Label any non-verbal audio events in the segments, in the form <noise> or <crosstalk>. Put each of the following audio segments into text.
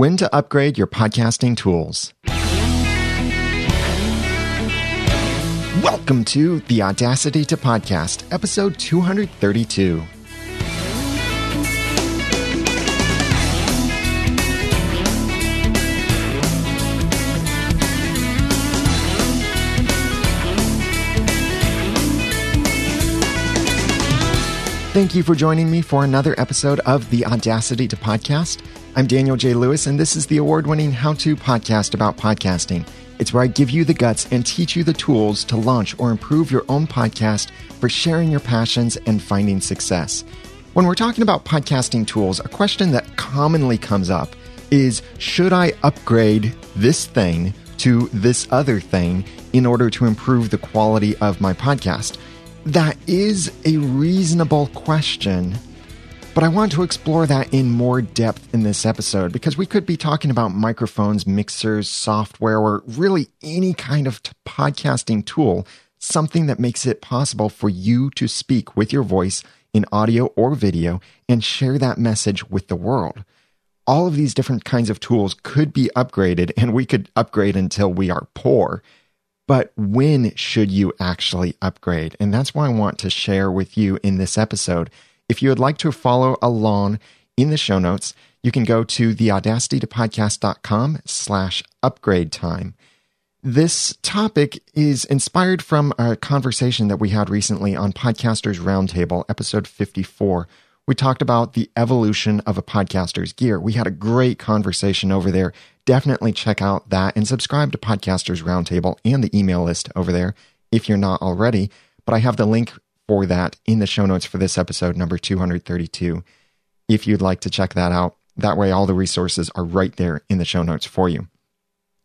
When to upgrade your podcasting tools. Welcome to the Audacity to Podcast, episode 232. Thank you for joining me for another episode of the Audacity to Podcast. I'm Daniel J. Lewis, and this is the award winning how to podcast about podcasting. It's where I give you the guts and teach you the tools to launch or improve your own podcast for sharing your passions and finding success. When we're talking about podcasting tools, a question that commonly comes up is Should I upgrade this thing to this other thing in order to improve the quality of my podcast? That is a reasonable question, but I want to explore that in more depth in this episode because we could be talking about microphones, mixers, software, or really any kind of t- podcasting tool, something that makes it possible for you to speak with your voice in audio or video and share that message with the world. All of these different kinds of tools could be upgraded, and we could upgrade until we are poor. But when should you actually upgrade? And that's why I want to share with you in this episode. If you would like to follow along in the show notes, you can go to theaudacitytopodcast.com slash upgrade time. This topic is inspired from a conversation that we had recently on Podcasters Roundtable, episode 54. We talked about the evolution of a podcaster's gear. We had a great conversation over there definitely check out that and subscribe to Podcasters Roundtable and the email list over there if you're not already. But I have the link for that in the show notes for this episode, number 232, if you'd like to check that out. That way, all the resources are right there in the show notes for you.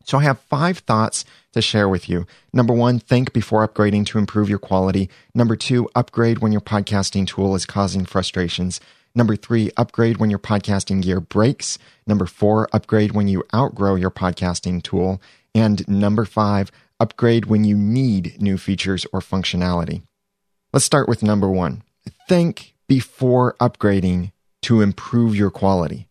So, I have five thoughts to share with you. Number one, think before upgrading to improve your quality. Number two, upgrade when your podcasting tool is causing frustrations. Number three, upgrade when your podcasting gear breaks. Number four, upgrade when you outgrow your podcasting tool. And number five, upgrade when you need new features or functionality. Let's start with number one. Think before upgrading to improve your quality.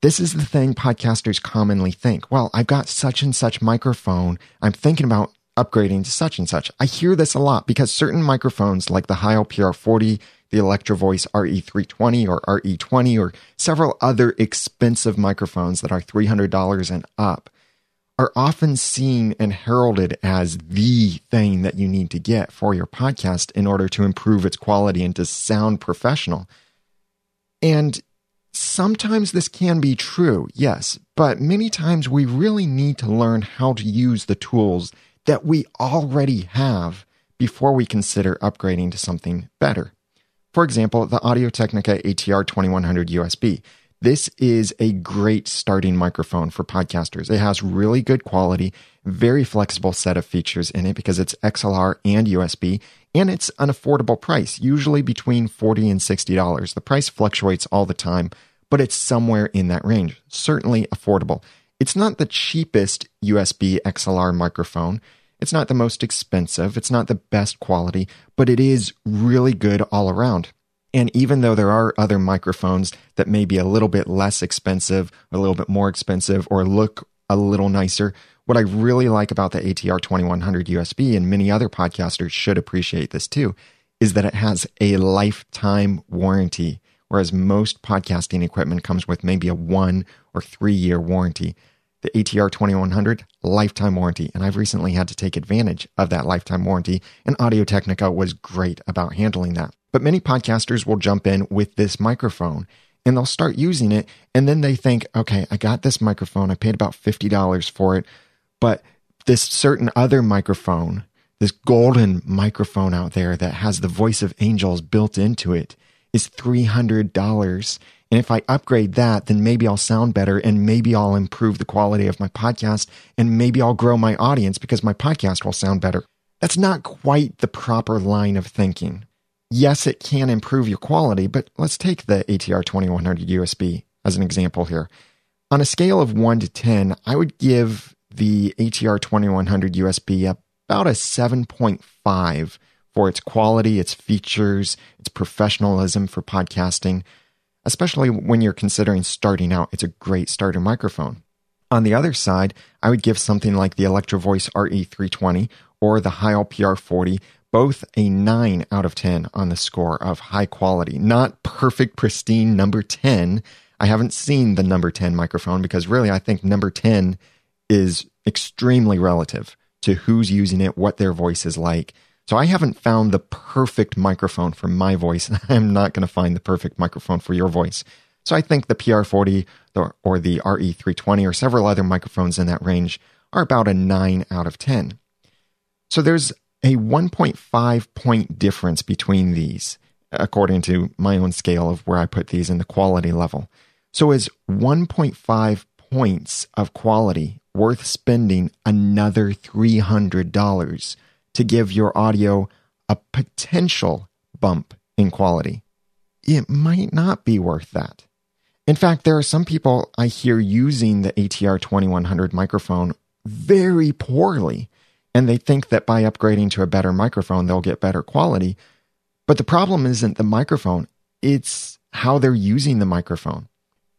This is the thing podcasters commonly think. Well, I've got such and such microphone. I'm thinking about upgrading to such and such. I hear this a lot because certain microphones like the Heil PR40 the Electro Voice RE320 or RE20 or several other expensive microphones that are $300 and up are often seen and heralded as the thing that you need to get for your podcast in order to improve its quality and to sound professional. And sometimes this can be true, yes, but many times we really need to learn how to use the tools that we already have before we consider upgrading to something better. For example, the Audio Technica ATR 2100 USB. This is a great starting microphone for podcasters. It has really good quality, very flexible set of features in it because it's XLR and USB, and it's an affordable price, usually between 40 and $60. The price fluctuates all the time, but it's somewhere in that range. Certainly affordable. It's not the cheapest USB XLR microphone. It's not the most expensive, it's not the best quality, but it is really good all around. And even though there are other microphones that may be a little bit less expensive, a little bit more expensive, or look a little nicer, what I really like about the ATR 2100 USB, and many other podcasters should appreciate this too, is that it has a lifetime warranty, whereas most podcasting equipment comes with maybe a one or three year warranty the ATR 2100 lifetime warranty. And I've recently had to take advantage of that lifetime warranty, and Audio Technica was great about handling that. But many podcasters will jump in with this microphone and they'll start using it. And then they think, okay, I got this microphone. I paid about $50 for it. But this certain other microphone, this golden microphone out there that has the voice of angels built into it, is $300. And if I upgrade that, then maybe I'll sound better and maybe I'll improve the quality of my podcast and maybe I'll grow my audience because my podcast will sound better. That's not quite the proper line of thinking. Yes, it can improve your quality, but let's take the ATR 2100 USB as an example here. On a scale of 1 to 10, I would give the ATR 2100 USB about a 7.5 for its quality, its features, its professionalism for podcasting. especially when you're considering starting out. It's a great starter microphone. On the other side, I would give something like the Electro Voice RE320 or the Heil PR40 both a 9 out of 10 on the score of high quality. Not perfect, pristine number 10. I haven't seen the number 10 microphone because really I think number 10 is extremely relative to who's using it, what their voice is like. So I haven't found the perfect microphone for my voice. And <laughs> I'm not going to find the perfect microphone for your voice. So I think the PR40 or the RE320 or several other microphones in that range are about a 9 out of 10. So there's a 1.5 point difference between these, according to my own scale of where I put these in the quality level. So is 1.5 points of quality worth spending another $300 to give your audio a potential bump in quality. It might not be worth that. In fact, there are some people I hear using the ATR 2100 microphone very poorly, and they think that by upgrading to a better microphone, they'll get better quality. But the problem isn't the microphone, it's how they're using the microphone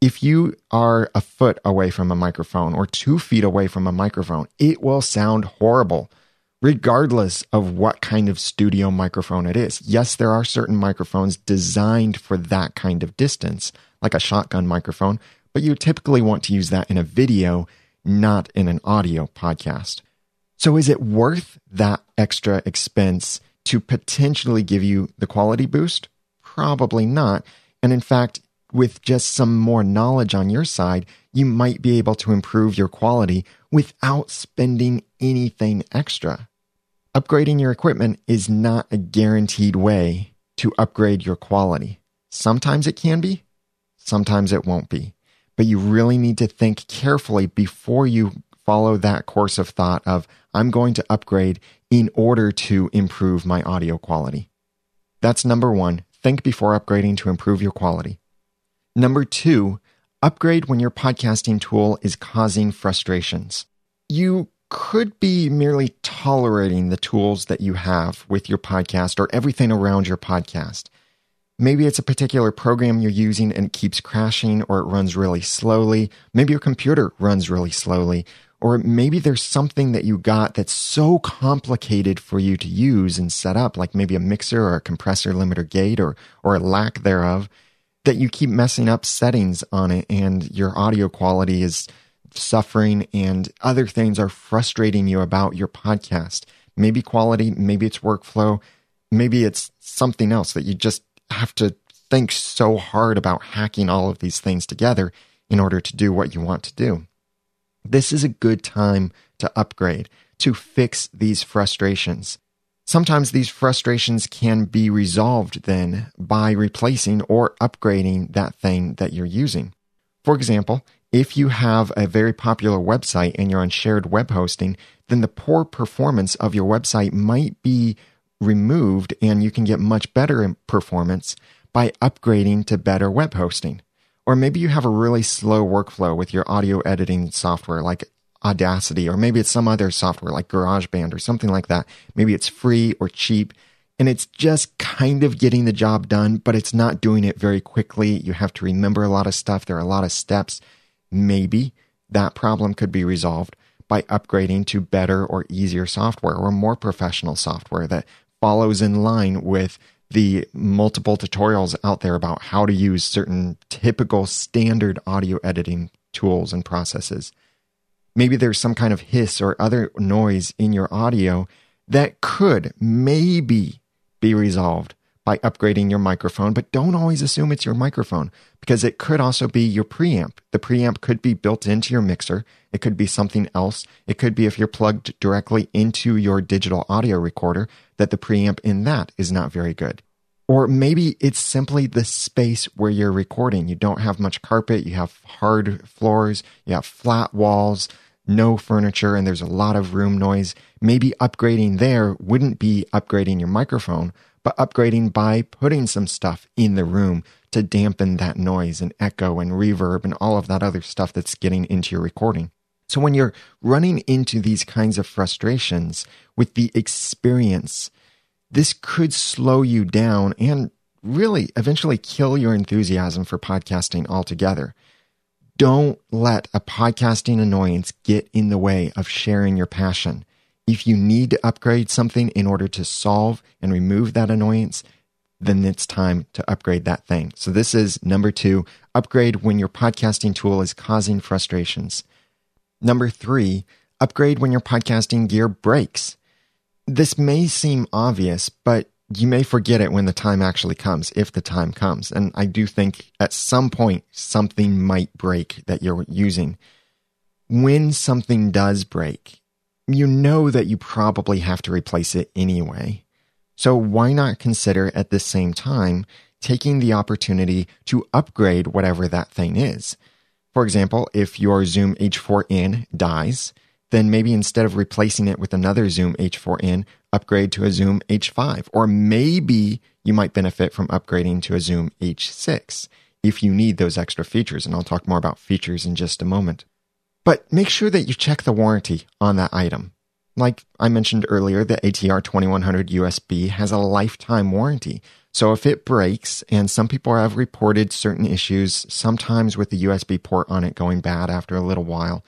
if you are a foot away from a microphone or two feet away from a microphone, it will sound horrible, regardless of what kind of studio microphone it is. Yes, there are certain microphones designed for that kind of distance, like a shotgun microphone, but you typically want to use that in a video, not in an audio podcast. So, is it worth that extra expense to potentially give you the quality boost? Probably not. And in fact, with just some more knowledge on your side, you might be able to improve your quality without spending anything extra. Upgrading your equipment is not a guaranteed way to upgrade your quality. Sometimes it can be, sometimes it won't be. But you really need to think carefully before you follow that course of thought of, I'm going to upgrade in order to improve my audio quality. That's number one. Think before upgrading to improve your quality. Number two, upgrade when your podcasting tool is causing frustrations. You could be merely tolerating the tools that you have with your podcast or everything around your podcast. Maybe it's a particular program you're using and it keeps crashing or it runs really slowly. Maybe your computer runs really slowly. Or maybe there's something that you got that's so complicated for you to use and set up, like maybe a mixer or a compressor limiter gate or, or a lack thereof that you keep messing up settings on it and your audio quality is suffering and other things are frustrating you about your podcast. Maybe quality, maybe it's workflow, maybe it's something else that you just have to think so hard about hacking all of these things together in order to do what you want to do. This is a good time to upgrade, to fix these frustrations. Sometimes these frustrations can be resolved then by replacing or upgrading that thing that you're using. For example, if you have a very popular website and you're on shared web hosting, then the poor performance of your website might be removed and you can get much better performance by upgrading to better web hosting. Or maybe you have a really slow workflow with your audio editing software like Audacity, or maybe it's some other software like GarageBand or something like that. Maybe it's free or cheap and it's just kind of getting the job done, but it's not doing it very quickly. You have to remember a lot of stuff. There are a lot of steps. Maybe that problem could be resolved by upgrading to better or easier software or more professional software that follows in line with the multiple tutorials out there about how to use certain typical standard audio editing tools and processes. Maybe there's some kind of hiss or other noise in your audio that could maybe be resolved by upgrading your microphone, but don't always assume it's your microphone because it could also be your preamp. The preamp could be built into your mixer. It could be something else. It could be if you're plugged directly into your digital audio recorder that the preamp in that is not very good. Or maybe it's simply the space where you're recording. You don't have much carpet. You have hard floors. You have flat walls no furniture and there's a lot of room noise, maybe upgrading there wouldn't be upgrading your microphone, upgrading by putting some stuff in the room to dampen that noise and echo and reverb and all of that other stuff that's getting into your recording. So when you're running into these kinds of frustrations with the experience, this could slow you down and really eventually kill your enthusiasm for podcasting altogether. Don't let a podcasting annoyance get in the way of sharing your passion. If you need to upgrade something in order to solve and remove that annoyance, then it's time to upgrade that thing. So, this is number two upgrade when your podcasting tool is causing frustrations. Number three, upgrade when your podcasting gear breaks. This may seem obvious, but you may forget it when the time actually comes, if the time comes. And I do think at some point something might break that you're using. When something does break, you know that you probably have to replace it anyway. So why not consider at the same time taking the opportunity to upgrade whatever that thing is? For example, if your Zoom H4n dies, then maybe instead of replacing it with another Zoom H4n, upgrade to a Zoom H5. Or maybe you might benefit from upgrading to a Zoom H6 if you need those extra features. And I'll talk more about features in just a moment. But make sure that you check the warranty on that item. Like I mentioned earlier, the ATR 2100 USB has a lifetime warranty. So if it breaks, and some people have reported certain issues, sometimes with the USB port on it going bad after a little while,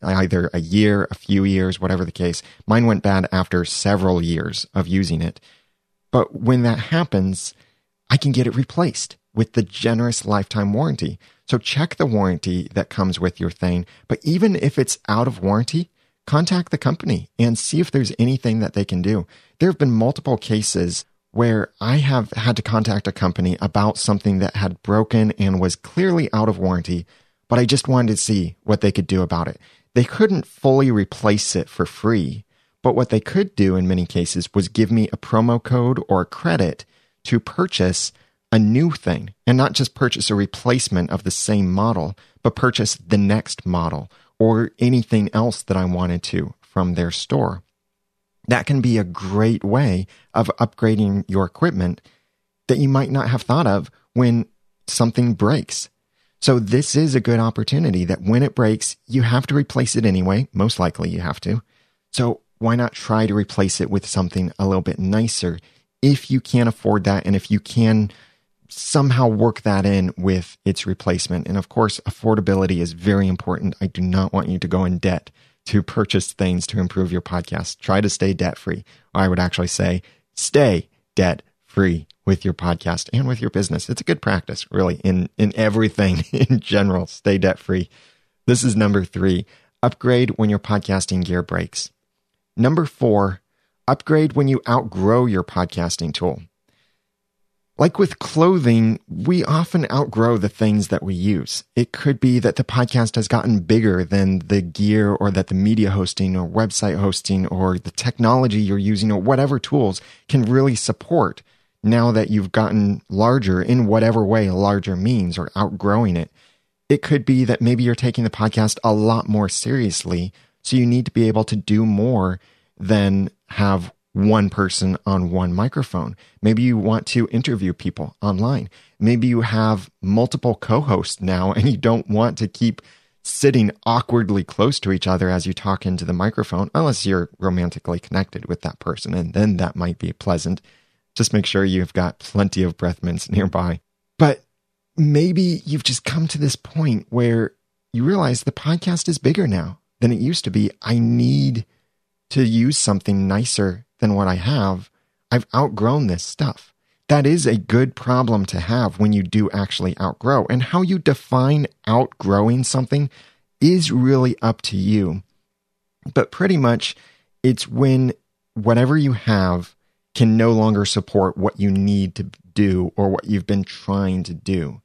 either a year, a few years, whatever the case. Mine went bad after several years of using it. But when that happens, I can get it replaced with the generous lifetime warranty. So check the warranty that comes with your thing. But even if it's out of warranty, contact the company and see if there's anything that they can do. There have been multiple cases where I have had to contact a company about something that had broken and was clearly out of warranty, but I just wanted to see what they could do about it. They couldn't fully replace it for free, but what they could do in many cases was give me a promo code or credit to purchase a new thing and not just purchase a replacement of the same model, but purchase the next model or anything else that I wanted to from their store. That can be a great way of upgrading your equipment that you might not have thought of when something breaks. So this is a good opportunity that when it breaks, you have to replace it anyway. Most likely you have to. So why not try to replace it with something a little bit nicer if you can't afford that and if you can somehow work that in with its replacement. And of course, affordability is very important. I do not want you to go in debt to purchase things to improve your podcast. Try to stay debt free. I would actually say stay debt free with your podcast and with your business. It's a good practice, really, in, in everything <laughs> in general. Stay debt free. This is number three upgrade when your podcasting gear breaks. Number four, upgrade when you outgrow your podcasting tool. Like with clothing, we often outgrow the things that we use. It could be that the podcast has gotten bigger than the gear or that the media hosting or website hosting or the technology you're using or whatever tools can really support now that you've gotten larger in whatever way larger means or outgrowing it. It could be that maybe you're taking the podcast a lot more seriously. So you need to be able to do more than have one person on one microphone. Maybe you want to interview people online. Maybe you have multiple co hosts now and you don't want to keep sitting awkwardly close to each other as you talk into the microphone, unless you're romantically connected with that person. And then that might be pleasant. Just make sure you've got plenty of breath mints nearby. But maybe you've just come to this point where you realize the podcast is bigger now than it used to be. I need to use something nicer than what I have. I've outgrown this stuff. That is a good problem to have when you do actually outgrow. And how you define outgrowing something is really up to you. But pretty much it's when whatever you have can no longer support what you need to do or what you've been trying to do.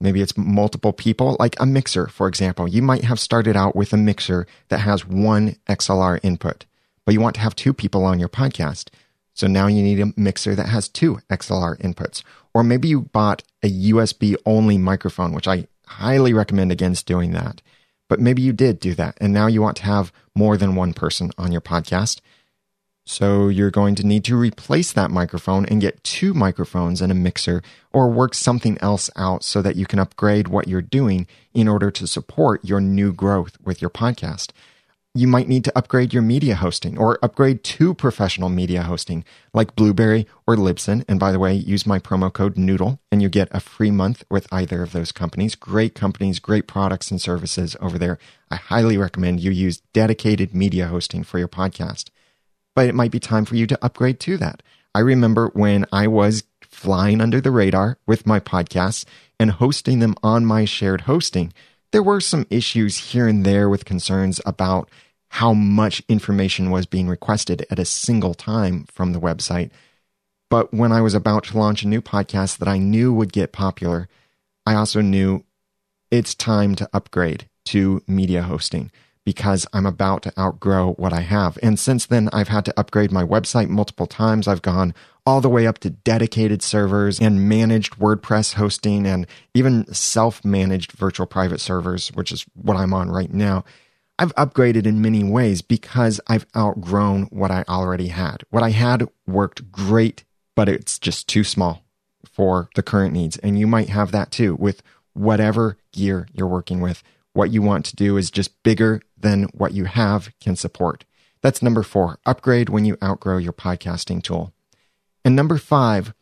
Maybe it's multiple people, like a mixer, for example. You might have started out with a mixer that has one XLR input, but you want to have two people on your podcast. So now you need a mixer that has two XLR inputs. Or maybe you bought a USB only microphone, which I highly recommend against doing that. But maybe you did do that. And now you want to have more than one person on your podcast. So you're going to need to replace that microphone and get two microphones and a mixer or work something else out so that you can upgrade what you're doing in order to support your new growth with your podcast. You might need to upgrade your media hosting or upgrade to professional media hosting like Blubrry or Libsyn. And by the way, use my promo code Noodle and you get a free month with either of those companies. Great companies, great products and services over there. I highly recommend you use dedicated media hosting for your podcast. But it might be time for you to upgrade to that. I remember when I was flying under the radar with my podcasts and hosting them on my shared hosting. There were some issues here and there with concerns about how much information was being requested at a single time from the website. But when I was about to launch a new podcast that I knew would get popular, I also knew it's time to upgrade to media hosting because I'm about to outgrow what I have. And since then, I've had to upgrade my website multiple times. I've gone all the way up to dedicated servers and managed WordPress hosting and even self managed virtual private servers, which is what I'm on right now. I've upgraded in many ways because I've outgrown what I already had. What I had worked great, but it's just too small for the current needs. And you might have that too with whatever gear you're working with. What you want to do is just bigger than what you have can support. That's number four. Upgrade when you outgrow your podcasting tool. And number five,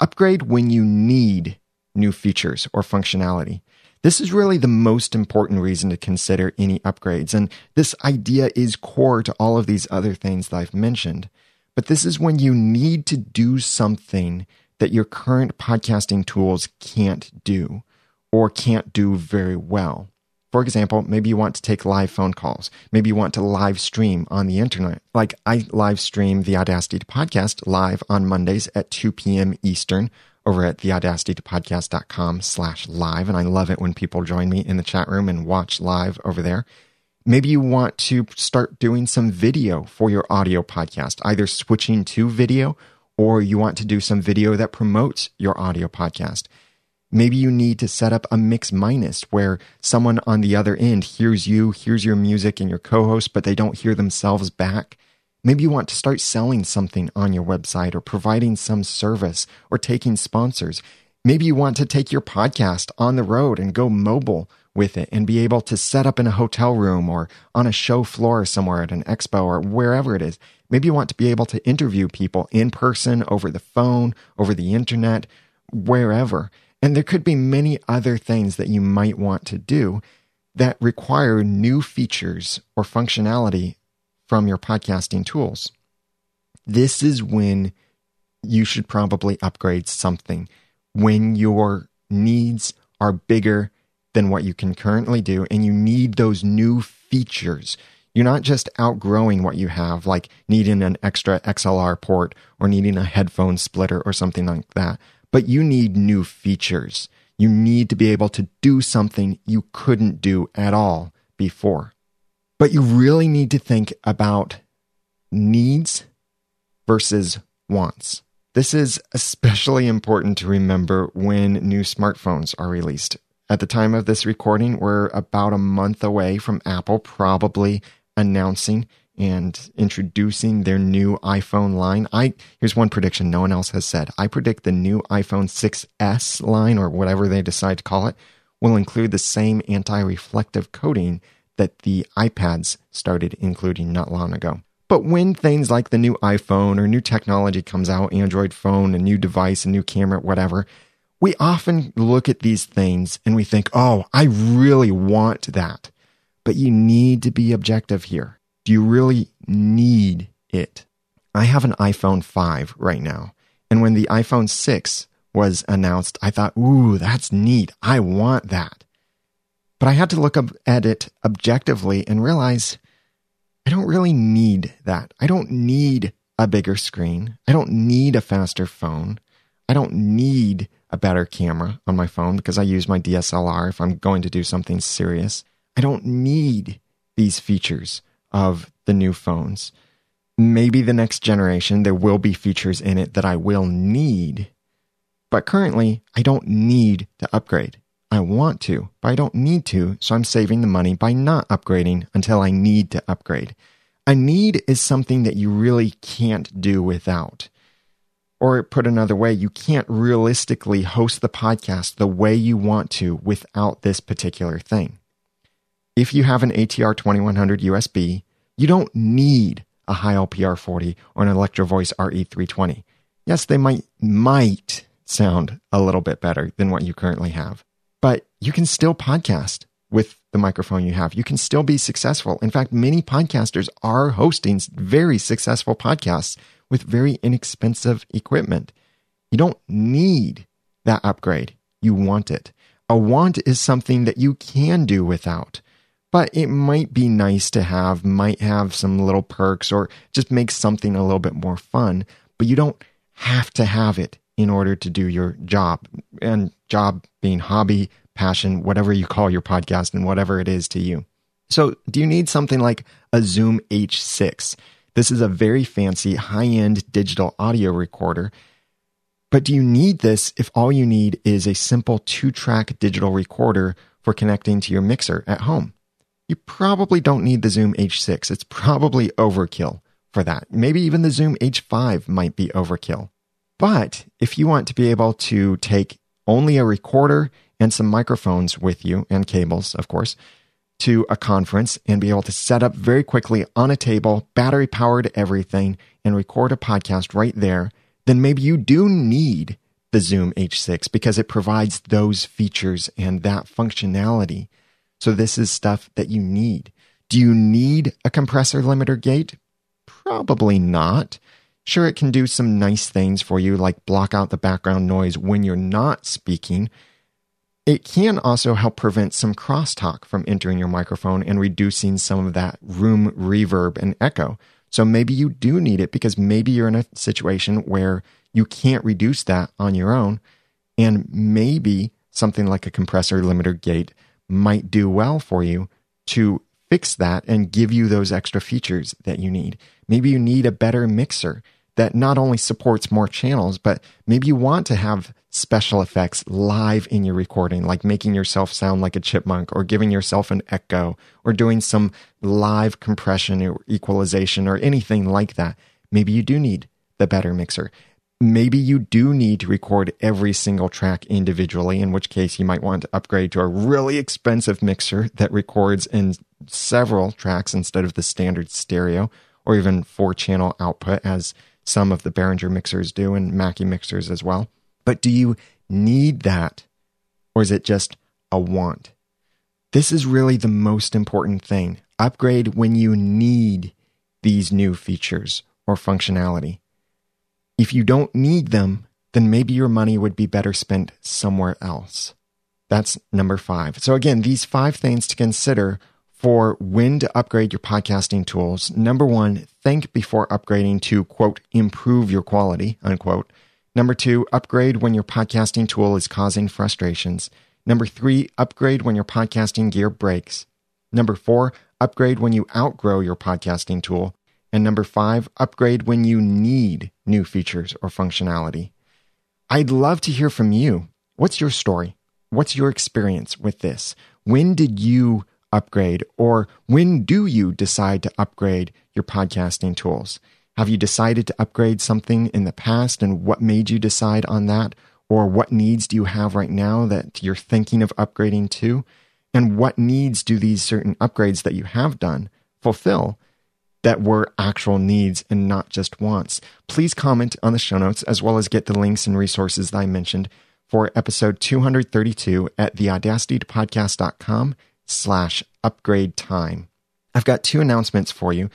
upgrade when you need new features or functionality. This is really the most important reason to consider any upgrades. And this idea is core to all of these other things that I've mentioned. But this is when you need to do something that your current podcasting tools can't do or can't do very well. For example, maybe you want to take live phone calls. Maybe you want to live stream on the internet. Like I live stream the Audacity podcast live on Mondays at 2 p.m. Eastern over at theaudacitypodcast.com slash live. And I love it when people join me in the chat room and watch live over there. Maybe you want to start doing some video for your audio podcast, either switching to video or you want to do some video that promotes your audio podcast. Maybe you need to set up a mix minus where someone on the other end hears you, hears your music and your co host, but they don't hear themselves back. Maybe you want to start selling something on your website or providing some service or taking sponsors. Maybe you want to take your podcast on the road and go mobile with it and be able to set up in a hotel room or on a show floor somewhere at an expo or wherever it is. Maybe you want to be able to interview people in person, over the phone, over the internet, wherever. And there could be many other things that you might want to do that require new features or functionality from your podcasting tools. This is when you should probably upgrade something when your needs are bigger than what you can currently do and you need those new features. You're not just outgrowing what you have, like needing an extra XLR port or needing a headphone splitter or something like that, but you need new features. You need to be able to do something you couldn't do at all before. But you really need to think about needs versus wants. This is especially important to remember when new smartphones are released. At the time of this recording, we're about a month away from Apple probably announcing and introducing their new iPhone line. I here's one prediction no one else has said. I predict the new iPhone 6s line or whatever they decide to call it will include the same anti-reflective coating that the iPads started including not long ago. But when things like the new iPhone or new technology comes out, Android phone, a new device, a new camera, whatever, we often look at these things and we think, oh, I really want that. But you need to be objective here. Do you really need it? I have an iPhone 5 right now. And when the iPhone 6 was announced, I thought, ooh, that's neat. I want that. But I had to look at it objectively and realize I don't really need that. I don't need a bigger screen. I don't need a faster phone. I don't need a better camera on my phone because I use my DSLR if I'm going to do something serious. I don't need these features of the new phones. Maybe the next generation, there will be features in it that I will need. But currently, I don't need to upgrade. I want to, but I don't need to, so I'm saving the money by not upgrading until I need to upgrade. A need is something that you really can't do without. Or put another way, you can't realistically host the podcast the way you want to without this particular thing. If you have an ATR 2100 USB, You don't need a Heil PR40 or an Electro Voice RE320. Yes, they might might sound a little bit better than what you currently have, but you can still podcast with the microphone you have. You can still be successful. In fact, many podcasters are hosting very successful podcasts with very inexpensive equipment. You don't need that upgrade. You want it. A want is something that you can do without, but it might be nice to have, might have some little perks or just make something a little bit more fun, but you don't have to have it in order to do your job. And job being hobby, passion, whatever you call your podcast and whatever it is to you. So, do you need something like a Zoom H6? This is a very fancy high end digital audio recorder. But do you need this if all you need is a simple two track digital recorder for connecting to your mixer at home? You probably don't need the Zoom H6. It's probably overkill for that. Maybe even the Zoom H5 might be overkill. But if you want to be able to take only a recorder and some microphones with you and cables, of course, to a conference and be able to set up very quickly on a table, battery powered everything, and record a podcast right there, then maybe you do need the Zoom H6 because it provides those features and that functionality. So this is stuff that you need. Do you need a compressor limiter gate? Probably not. Sure, it can do some nice things for you, like block out the background noise when you're not speaking. It can also help prevent some crosstalk from entering your microphone and reducing some of that room reverb and echo. So maybe you do need it because maybe you're in a situation where you can't reduce that on your own. And maybe something like a compressor limiter gate might do well for you to fix that and give you those extra features that you need. Maybe you need a better mixer that not only supports more channels, but maybe you want to have special effects live in your recording, like making yourself sound like a chipmunk or giving yourself an echo or doing some live compression or equalization or anything like that. Maybe you do need the better mixer. Maybe you do need to record every single track individually, in which case you might want to upgrade to a really expensive mixer that records in several tracks instead of the standard stereo or even four channel output as some of the Behringer mixers do and Mackie mixers as well. But do you need that? Or is it just a want? This is really the most important thing. Upgrade when you need these new features or functionality. If you don't need them, then maybe your money would be better spent somewhere else. That's number five. So, again, these five things to consider for when to upgrade your podcasting tools. Number one, think before upgrading to quote, improve your quality, unquote. Number two, upgrade when your podcasting tool is causing frustrations. Number three, upgrade when your podcasting gear breaks. Number four, upgrade when you outgrow your podcasting tool. And number five, upgrade when you need new features or functionality. I'd love to hear from you. What's your story? What's your experience with this? When did you upgrade? Or when do you decide to upgrade your podcasting tools? Have you decided to upgrade something in the past and what made you decide on that? Or what needs do you have right now that you're thinking of upgrading to? And what needs do these certain upgrades that you have done fulfill that were actual needs and not just wants? Please comment on the show notes as well as get the links and resources that I mentioned for episode 232 at theaudacitytopodcast.com slash upgrade time. I've got two announcements for you.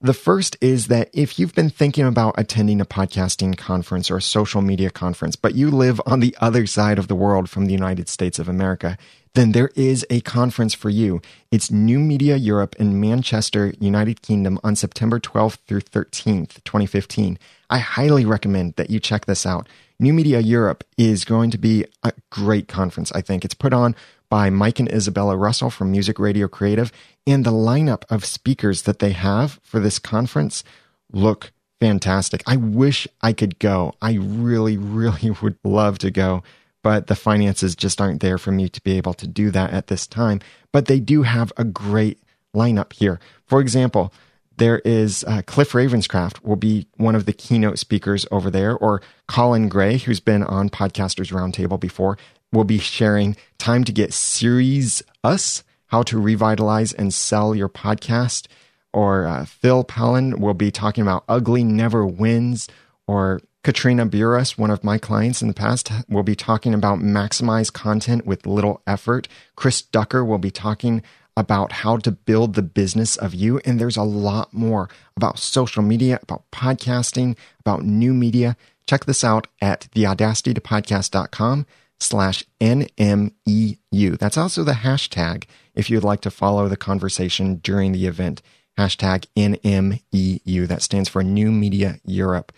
The first is that if you've been thinking about attending a podcasting conference or a social media conference, but you live on the other side of the world from the United States of America, then there is a conference for you. It's New Media Europe in Manchester, United Kingdom on September 12th through 13th, 2015. I highly recommend that you check this out. New Media Europe is going to be a great conference, I think. It's put on by Mike and Isabella Russell from Music Radio Creative. And the lineup of speakers that they have for this conference look fantastic. I wish I could go. I really, really <laughs> would love to go, but the finances just aren't there for me to be able to do that at this time. But they do have a great lineup here. For example, there is uh, Cliff Ravenscraft will be one of the keynote speakers over there, or Colin Gray, who's been on Podcasters Roundtable before will be sharing time to get Series Us, how to revitalize and sell your podcast. or uh, Phil Palin will be talking about ugly never wins, or Katrina Buras, one of my clients in the past, will be talking about maximize content with little effort. Chris Ducker will be talking about how to build the business of you. And there's a lot more about social media, about podcasting, about new media. Check this out at theaudacitytopodcast.com slash NMEU. That's also the hashtag if you'd like to follow the conversation during the event. Hashtag NMEU. That stands for New Media Europe.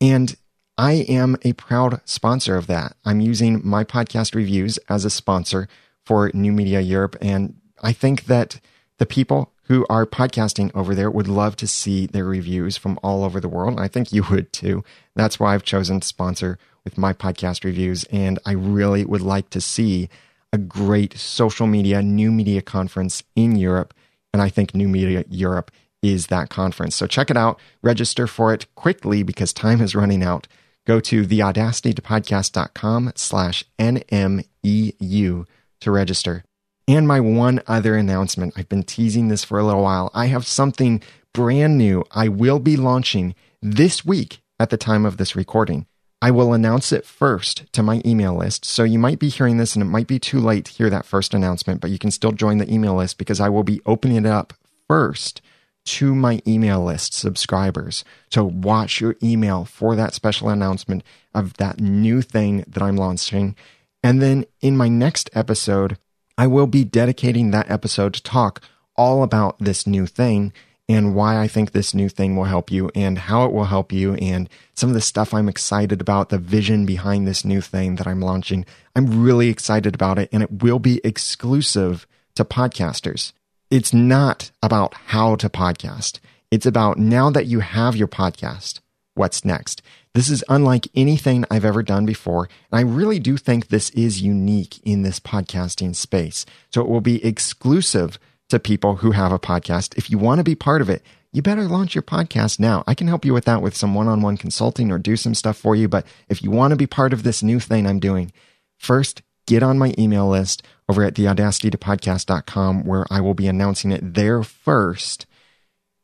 And I am a proud sponsor of that. I'm using my podcast reviews as a sponsor for New Media Europe. And I think that the people who are podcasting over there would love to see their reviews from all over the world. I think you would too. That's why I've chosen to sponsor with my podcast reviews. And I really would like to see a great social media, new media conference in Europe. And I think New Media Europe is that conference. So check it out. Register for it quickly because time is running out. Go to theaudacitytopodcast.com slash NMEU to register. And my one other announcement, I've been teasing this for a little while. I have something brand new I will be launching this week at the time of this recording. I will announce it first to my email list. So you might be hearing this and it might be too late to hear that first announcement, but you can still join the email list because I will be opening it up first to my email list subscribers. So watch your email for that special announcement of that new thing that I'm launching. And then in my next episode, I will be dedicating that episode to talk all about this new thing and why I think this new thing will help you and how it will help you and some of the stuff I'm excited about, the vision behind this new thing that I'm launching. I'm really excited about it and it will be exclusive to podcasters. It's not about how to podcast. It's about now that you have your podcast, what's next? This is unlike anything I've ever done before. And I really do think this is unique in this podcasting space. So it will be exclusive to people who have a podcast. If you want to be part of it, you better launch your podcast now. I can help you with that with some one on one consulting or do some stuff for you. But if you want to be part of this new thing I'm doing, first get on my email list over at theaudacitytopodcast.com where I will be announcing it there first.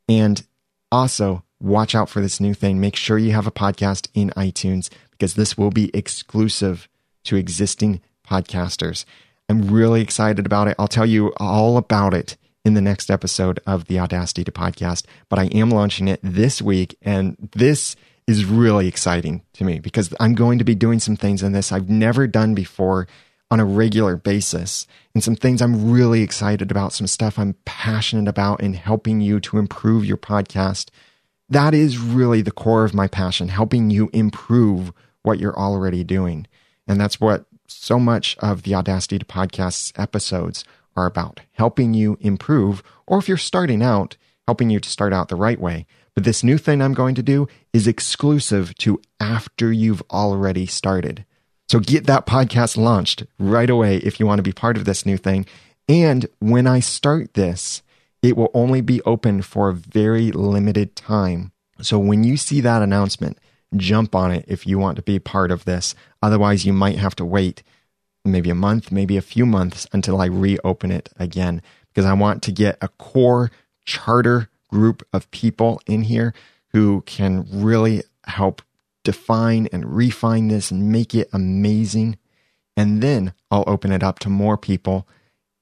And also, watch out for this new thing. Make sure you have a podcast in iTunes because this will be exclusive to existing podcasters. I'm really excited about it. I'll tell you all about it in the next episode of the Audacity to Podcast, but I am launching it this week. And this is really exciting to me because I'm going to be doing some things in this I've never done before on a regular basis and some things I'm really excited about, some stuff I'm passionate about in helping you to improve your podcast. That is really the core of my passion, helping you improve what you're already doing. And that's what so much of the Audacity to Podcasts episodes are about helping you improve, or if you're starting out, helping you to start out the right way. But this new thing I'm going to do is exclusive to after you've already started. So get that podcast launched right away if you want to be part of this new thing. And when I start this, it will only be open for a very limited time. So when you see that announcement, jump on it if you want to be part of this. Otherwise, you might have to wait maybe a month, maybe a few months until I reopen it again because I want to get a core charter group of people in here who can really help define and refine this and make it amazing. And then I'll open it up to more people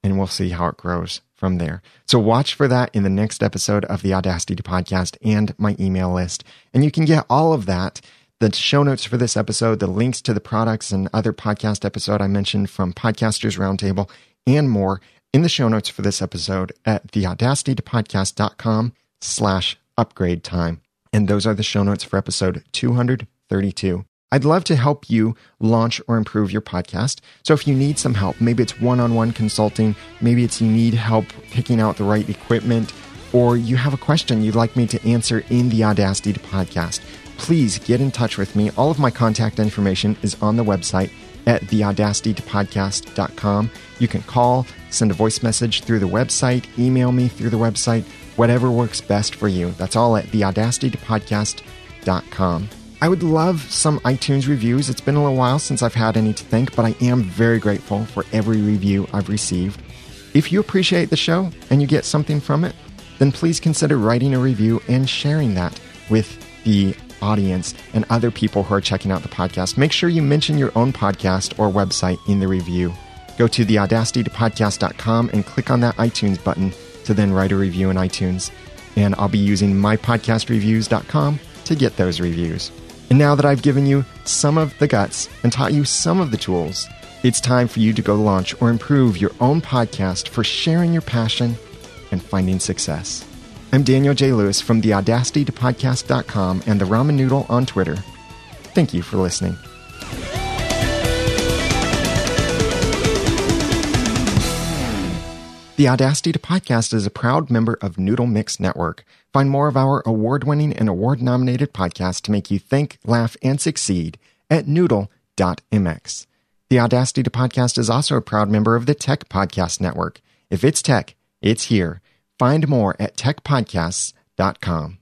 and we'll see how it grows from there. So watch for that in the next episode of the Audacity to podcast and my email list. And you can get all of that, the show notes for this episode, the links to the products and other podcast episode I mentioned from Podcasters Roundtable and more in the show notes for this episode at theaudacitytopodcast.com slash upgrade time. And those are the show notes for episode 200 32. I'd love to help you launch or improve your podcast. So if you need some help, maybe it's one on one consulting, maybe it's you need help picking out the right equipment, or you have a question you'd like me to answer in the Audacity to podcast, please get in touch with me. All of my contact information is on the website at theaudacitytopodcast.com. You can call, send a voice message through the website, email me through the website, whatever works best for you. That's all at theaudacitytopodcast.com. I would love some iTunes reviews. It's been a little while since I've had any to thank, but I am very grateful for every review I've received. If you appreciate the show and you get something from it, then please consider writing a review and sharing that with the audience and other people who are checking out the podcast. Make sure you mention your own podcast or website in the review. Go to theaudacitytopodcast.com and click on that iTunes button to then write a review in iTunes. And I'll be using mypodcastreviews.com to get those reviews. And now that I've given you some of the guts and taught you some of the tools, it's time for you to go launch or improve your own podcast for sharing your passion and finding success. I'm Daniel J. Lewis from theaudacitytopodcast.com and the Ramen Noodle on Twitter. Thank you for listening. The Audacity to Podcast is a proud member of Noodle Mix Network. Find more of our award winning and award nominated podcasts to make you think, laugh, and succeed at noodle.mx. The Audacity to Podcast is also a proud member of the Tech Podcast Network. If it's tech, it's here. Find more at techpodcasts.com.